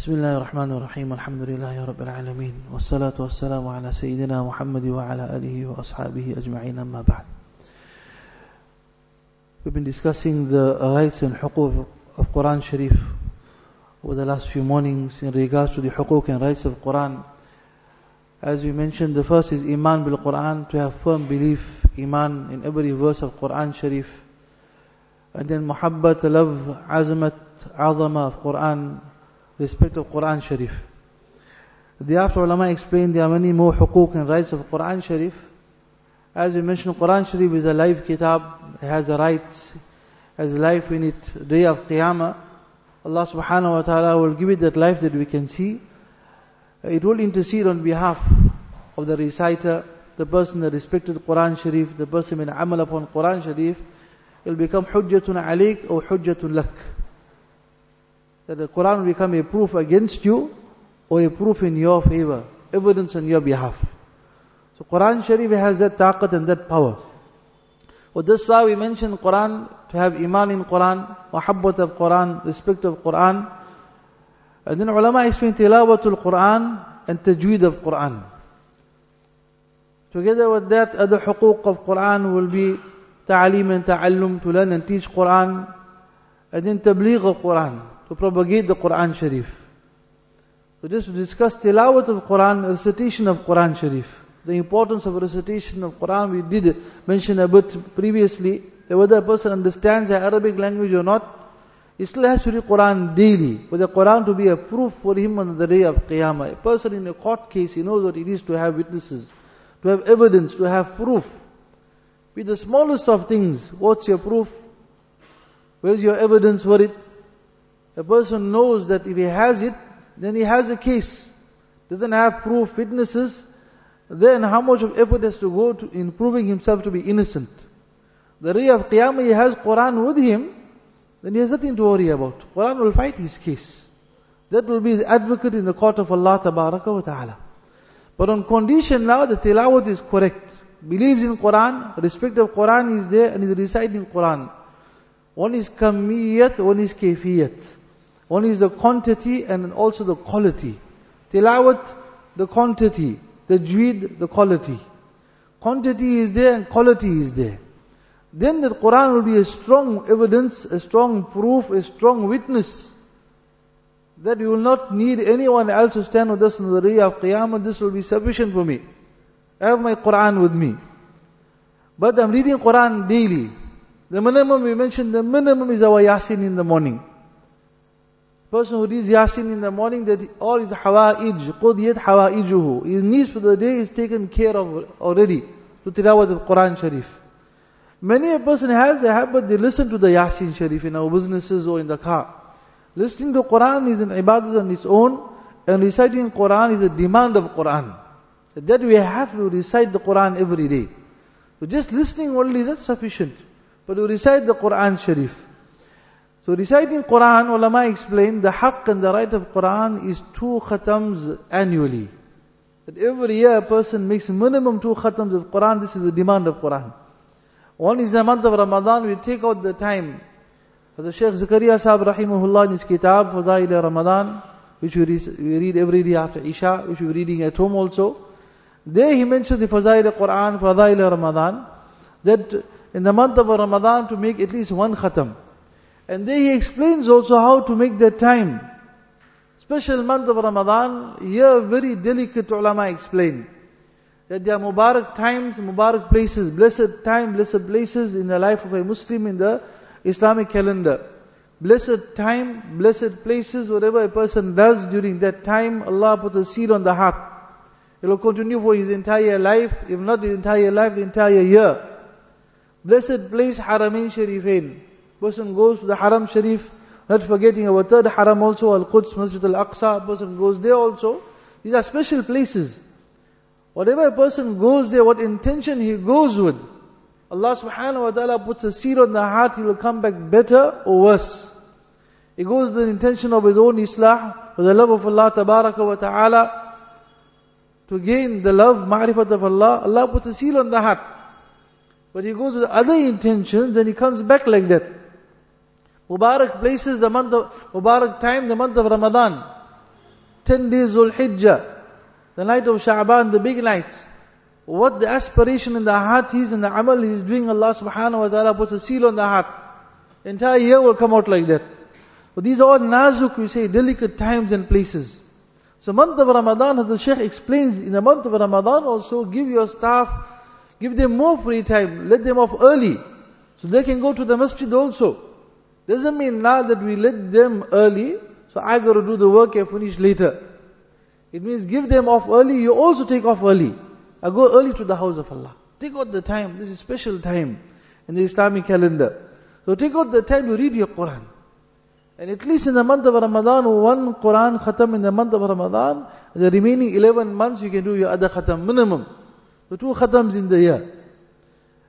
بسم الله الرحمن الرحيم الحمد لله رب العالمين والصلاة والسلام على سيدنا محمد وعلى آله وأصحابه أجمعين أما بعد We've been discussing the rights and huquq of Quran Sharif over the last few mornings in regards to the huquq and rights of Quran. As we mentioned, the first is Iman bil Quran, to have firm belief, Iman in every verse of Quran Sharif. And then Muhabbat, love, Azamat, Azama of Quran, respect of Quran Sharif. Thereafter ulama explained there are many more huquq and rights of Quran Sharif. As we mentioned, Quran Sharif is a live kitab, it has the rights, has life in it, day of Qiyamah. Allah subhanahu wa ta'ala will give it that life that we can see. It will intercede on behalf of the reciter, the person that respected Quran Sharif, the person in amal upon Quran Sharif. It will become hujjatun alik or hujjatun lak that the Quran will become a proof against you or a proof in your favor, evidence on your behalf. So Quran Sharif has that taqat and that power. Well, this why we mention Quran, to have iman in Quran, muhabbat of Quran, respect of Quran. And then ulama explain tilawatul Quran and tajweed of Quran. Together with that, other huquq of Quran will be ta'aleem and ta'allum, to learn and teach Quran. And then tabligh of Quran, to propagate the Quran Sharif. So just to discuss tilawat of Quran, recitation of Quran Sharif. The importance of recitation of Quran, we did mention a bit previously, whether a person understands the Arabic language or not, he still has to read Quran daily, for the Quran to be a proof for him on the day of Qiyamah. A person in a court case, he knows what it is to have witnesses, to have evidence, to have proof. With the smallest of things, what's your proof? Where's your evidence for it? A person knows that if he has it, then he has a case. Doesn't have proof, witnesses, then how much of effort has to go to in proving himself to be innocent? The day of Qiyamah, he has Quran with him, then he has nothing to worry about. Quran will fight his case. That will be the advocate in the court of Allah Tabaraka wa Ta'ala. But on condition now, the tilawat is correct. Believes in Quran, respect of Quran is there, and is reciting Quran. One is kamiyat, one is kayfiyat. One is the quantity and also the quality. Tilawat, the quantity. Tajweed, the quality. Quantity is there and quality is there. Then the Quran will be a strong evidence, a strong proof, a strong witness that you will not need anyone else to stand with us in the day of Qiyamah. This will be sufficient for me. I have my Quran with me. But I'm reading Quran daily. The minimum we mentioned, the minimum is our Yasin in the morning. Person who reads Yasin in the morning, that all his hawa'ij, qudiyat hawa'ijuhu. His needs for the day is taken care of already. To tilawat of Quran Sharif. Many a person has a habit, they listen to the Yasin Sharif in our businesses or in the car. Listening to Quran is an ibadah on its own, and reciting Quran is a demand of Quran. That we have to recite the Quran every day. So just listening only, that's sufficient. But to recite the Quran Sharif. So reciting Quran, ulama explain, the haqq and the right of Quran is two khatams annually. That every year a person makes minimum two khatams of Quran, this is the demand of Quran. One is the month of Ramadan, we take out the time. For the Shaykh Zakaria Sahib Rahimahullah in his kitab, Fazail Ramadan, which we read every day after Isha, which we're reading at home also. There he mentions the Fazail Quran, Fazail Ramadan, that in the month of Ramadan to make at least one khatam. And there he explains also how to make that time. Special month of Ramadan, here very delicate ulama explain. That there are Mubarak times, Mubarak places, blessed time, blessed places in the life of a Muslim in the Islamic calendar. Blessed time, blessed places, whatever a person does during that time, Allah puts a seal on the heart. It will continue for his entire life, if not the entire life, the entire year. Blessed place, Haramain Sharifain. Person goes to the Haram Sharif, not forgetting our third Haram also, Al-Quds, Masjid Al-Aqsa, person goes there also. These are special places. Whatever a person goes there, what intention he goes with, Allah subhanahu wa ta'ala puts a seal on the heart, he will come back better or worse. He goes with the intention of his own islah, for the love of Allah tabaraka wa ta'ala, to gain the love, ma'rifat of Allah, Allah puts a seal on the heart. But he goes with other intentions and he comes back like that. Mubarak places the month of, Mubarak time, the month of Ramadan. 10 days Dhul Hijjah, the night of Sha'ban, the big nights. What the aspiration in the heart is and the amal he is doing, Allah subhanahu wa ta'ala puts a seal on the heart. Entire year will come out like that. But these are all nazuk, we say, delicate times and places. So month of Ramadan, as the Shaykh explains, in the month of Ramadan also give your staff, give them more free time, let them off early, so they can go to the masjid also. Doesn't mean now that we let them early, so I got to do the work and finish later. It means give them off early, you also take off early. I go early to the house of Allah. Take out the time, this is special time in the Islamic calendar. So take out the time to read your Quran. And at least in the month of Ramadan, one Quran khatam in the month of Ramadan, the remaining 11 months you can do your other khatam minimum. So two khatams in the year.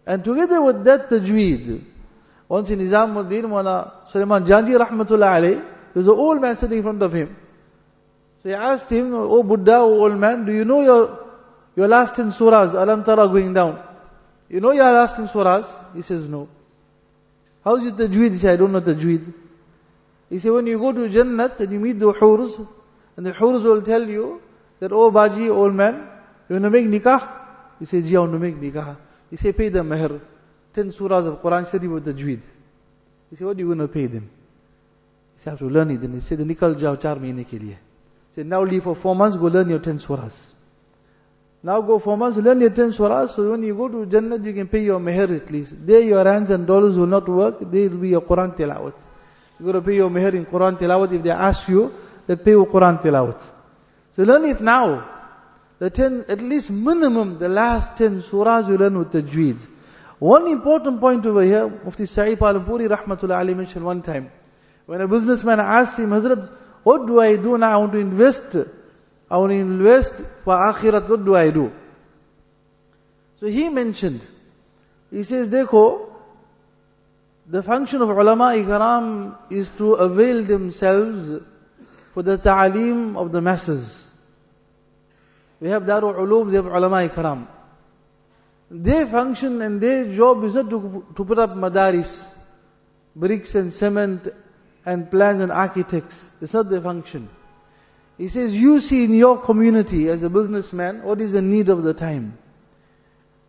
And together with that tajweed, once in Nizamuddin, Mawla Sulaiman Janji Rahmatullah alayh, there's an old man sitting in front of him. So he asked him, Oh Buddha, oh old man, do you know your, your last 10 surahs, Alam Tara going down? You know your last 10 surahs? He says, no. How's it tajweed? He said, I don't know tajweed. He said, when you go to Jannat and you meet the hurs, and the hurs will tell you that, oh Baji, old man, you want to make nikah? I want to make nikah. He said, pay the meher. 10 surahs of Quran Sharif with the tajweed. He said, what are you going to pay them? He said, I have to learn it. Then he said, nikal jao char mahine ke liye. He said, now leave for four months, go learn your 10 surahs. Now go four months, learn your 10 surahs, so when you go to Jannah, you can pay your meher at least. There your hands and dollars will not work, there will be your Quran tilawat. You got to pay your meher in Quran tilawat if they ask you, that pay your Quran tilawat. So learn it now. The 10, at least minimum, the last 10 surahs you learn with tajweed. One important point over here, Mufti Sa'id Palanpuri rahmatullah Ali mentioned one time. When a businessman asked him, Hazrat, what do I do now? I want to invest I want to invest for akhirat, what do I do? So he mentioned, he says, Dekho, the function of ulama ikram is to avail themselves for the ta'aleem of the masses. We have Darul Ulum, they have ulama ikram. Their function and their job is not to, to put up madaris, bricks and cement and plans and architects. It's not their function. He says, you see in your community as a businessman, what is the need of the time?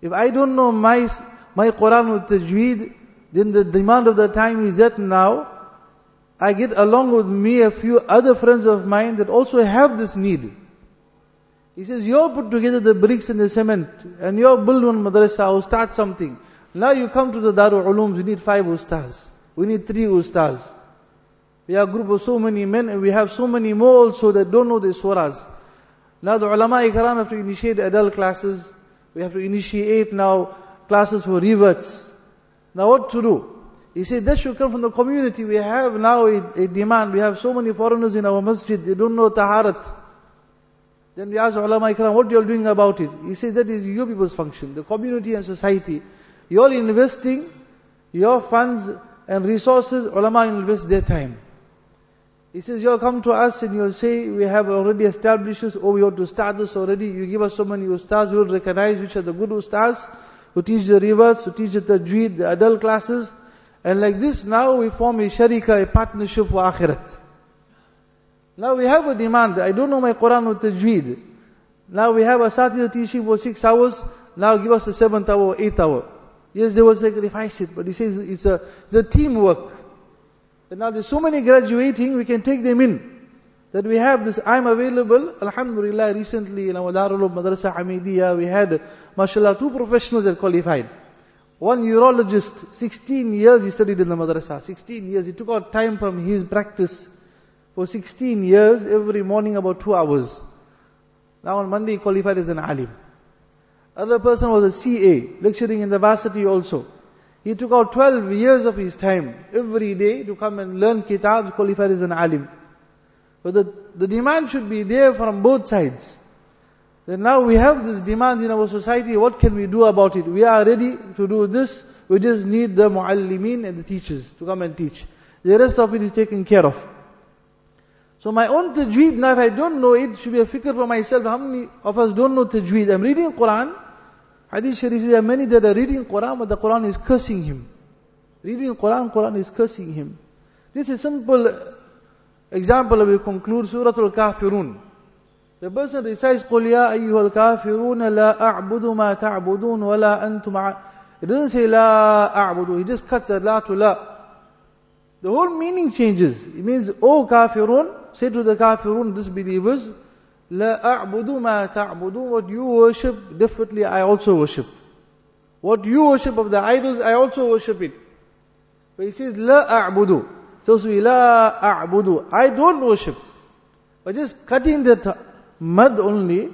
If I don't know my, my Quran with Tajweed, then the demand of the time is that now, I get along with me a few other friends of mine that also have this need. He says, you put together the bricks and the cement, and you build one madrasa or start something. Now you come to the Darul Ulum, we need five ustaz. We need three ustaz. We are a group of so many men and we have so many more also that don't know the surahs. Now the ulama ikram have to initiate adult classes. We have to initiate now classes for reverts. Now what to do? He said that should come from the community. We have now a, a demand. We have so many foreigners in our masjid. They don't know taharat. Then we ask ulama ikram, what you are doing about it? He said that is your people's function. The community and society. You all investing your funds and resources. Ulama invest their time. He says, you'll come to us and you'll say, we have already established this, or we ought to start this already. You give us so many ustaz, we will recognize which are the good ustaz, who teach the reverts, who teach the tajweed, the adult classes. And like this, now we form a sharika, a partnership for akhirat. Now we have a demand. I don't know my Quran or tajweed. Now we have a satya teaching for six hours. Now give us a seventh hour eighth hour. Yes, they will sacrifice it, but he says it's a, it's a teamwork. And now there's so many graduating, we can take them in. That we have this, I'm available. Alhamdulillah, recently in our Darul Madrasa Hamidiyah, we had, mashallah, two professionals that qualified. One urologist, 16 years he studied in the madrasa. 16 years. He took out time from his practice for 16 years, every morning about two hours. Now on Monday he qualified as an alim. Other person was a CA, lecturing in the varsity also. He took out 12 years of his time every day to come and learn kitabs, qualified as an alim. But the, the demand should be there from both sides. Now we have this demand in our society, what can we do about it? We are ready to do this, we just need the muallimin and the teachers to come and teach. The rest of it is taken care of. So my own tajweed, now if I don't know it, should be a fikr for myself. How many of us don't know tajweed? I'm reading Quran, Hadith Sharif says there are many that are reading Quran, but the Quran is cursing him. Reading Quran, Quran is cursing him. This is a simple example we conclude Surah Al-Kafirun. The person recites قُلْ يَا أَيُّهَا الْكَافِرُونَ لَا أَعْبُدُ مَا تَعْبُدُونَ وَلَا أَنْتُمْ ع-" It doesn't say لَا أَعْبُدُ. He just cuts that la to la. The whole meaning changes. It means, O kafirun, say to the kafirun, disbelievers, لا a'budu ما ta'budu, what you worship, differently I also worship. What you worship of the idols, I also worship it. But he says, لا a'budu. So we لا a'budu. I don't worship. But just cutting that mud only,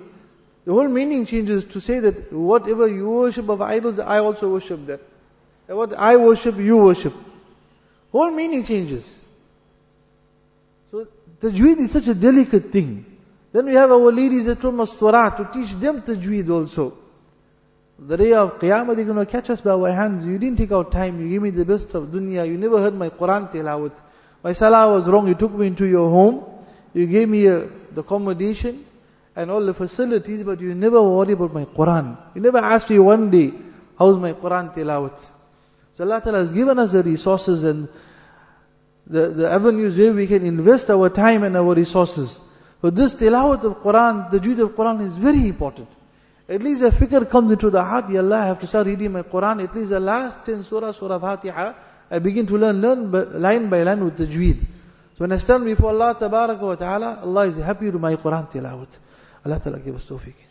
the whole meaning changes to say that whatever you worship of idols, I also worship that. And what I worship, you worship. Whole meaning changes. So tajweed is such a delicate thing. Then we have our ladies at Mastura to teach them tajweed also. The day of Qiyamah, they're to catch us by our hands. You didn't take out time. You gave me the best of dunya. You never heard my Quran tilawat. My salah was wrong. You took me into your home. You gave me uh, the accommodation and all the facilities, but you never worry about my Quran. You never asked me one day, how's my Quran tilawat? So Allah Ta'ala has given us the resources and the, the avenues where we can invest our time and our resources. So this tilawat of Quran, tajweed of Quran is very important. At least a fikr comes into the heart, Ya Allah, I have to start reading my Quran. At least the last 10 surah, surah Fatiha, I begin to learn, learn line by line with the Tajweed. So when I stand before Allah Ta'ala, Allah is happy with my Quran tilawat. Allah Ta'ala give us tawfiq.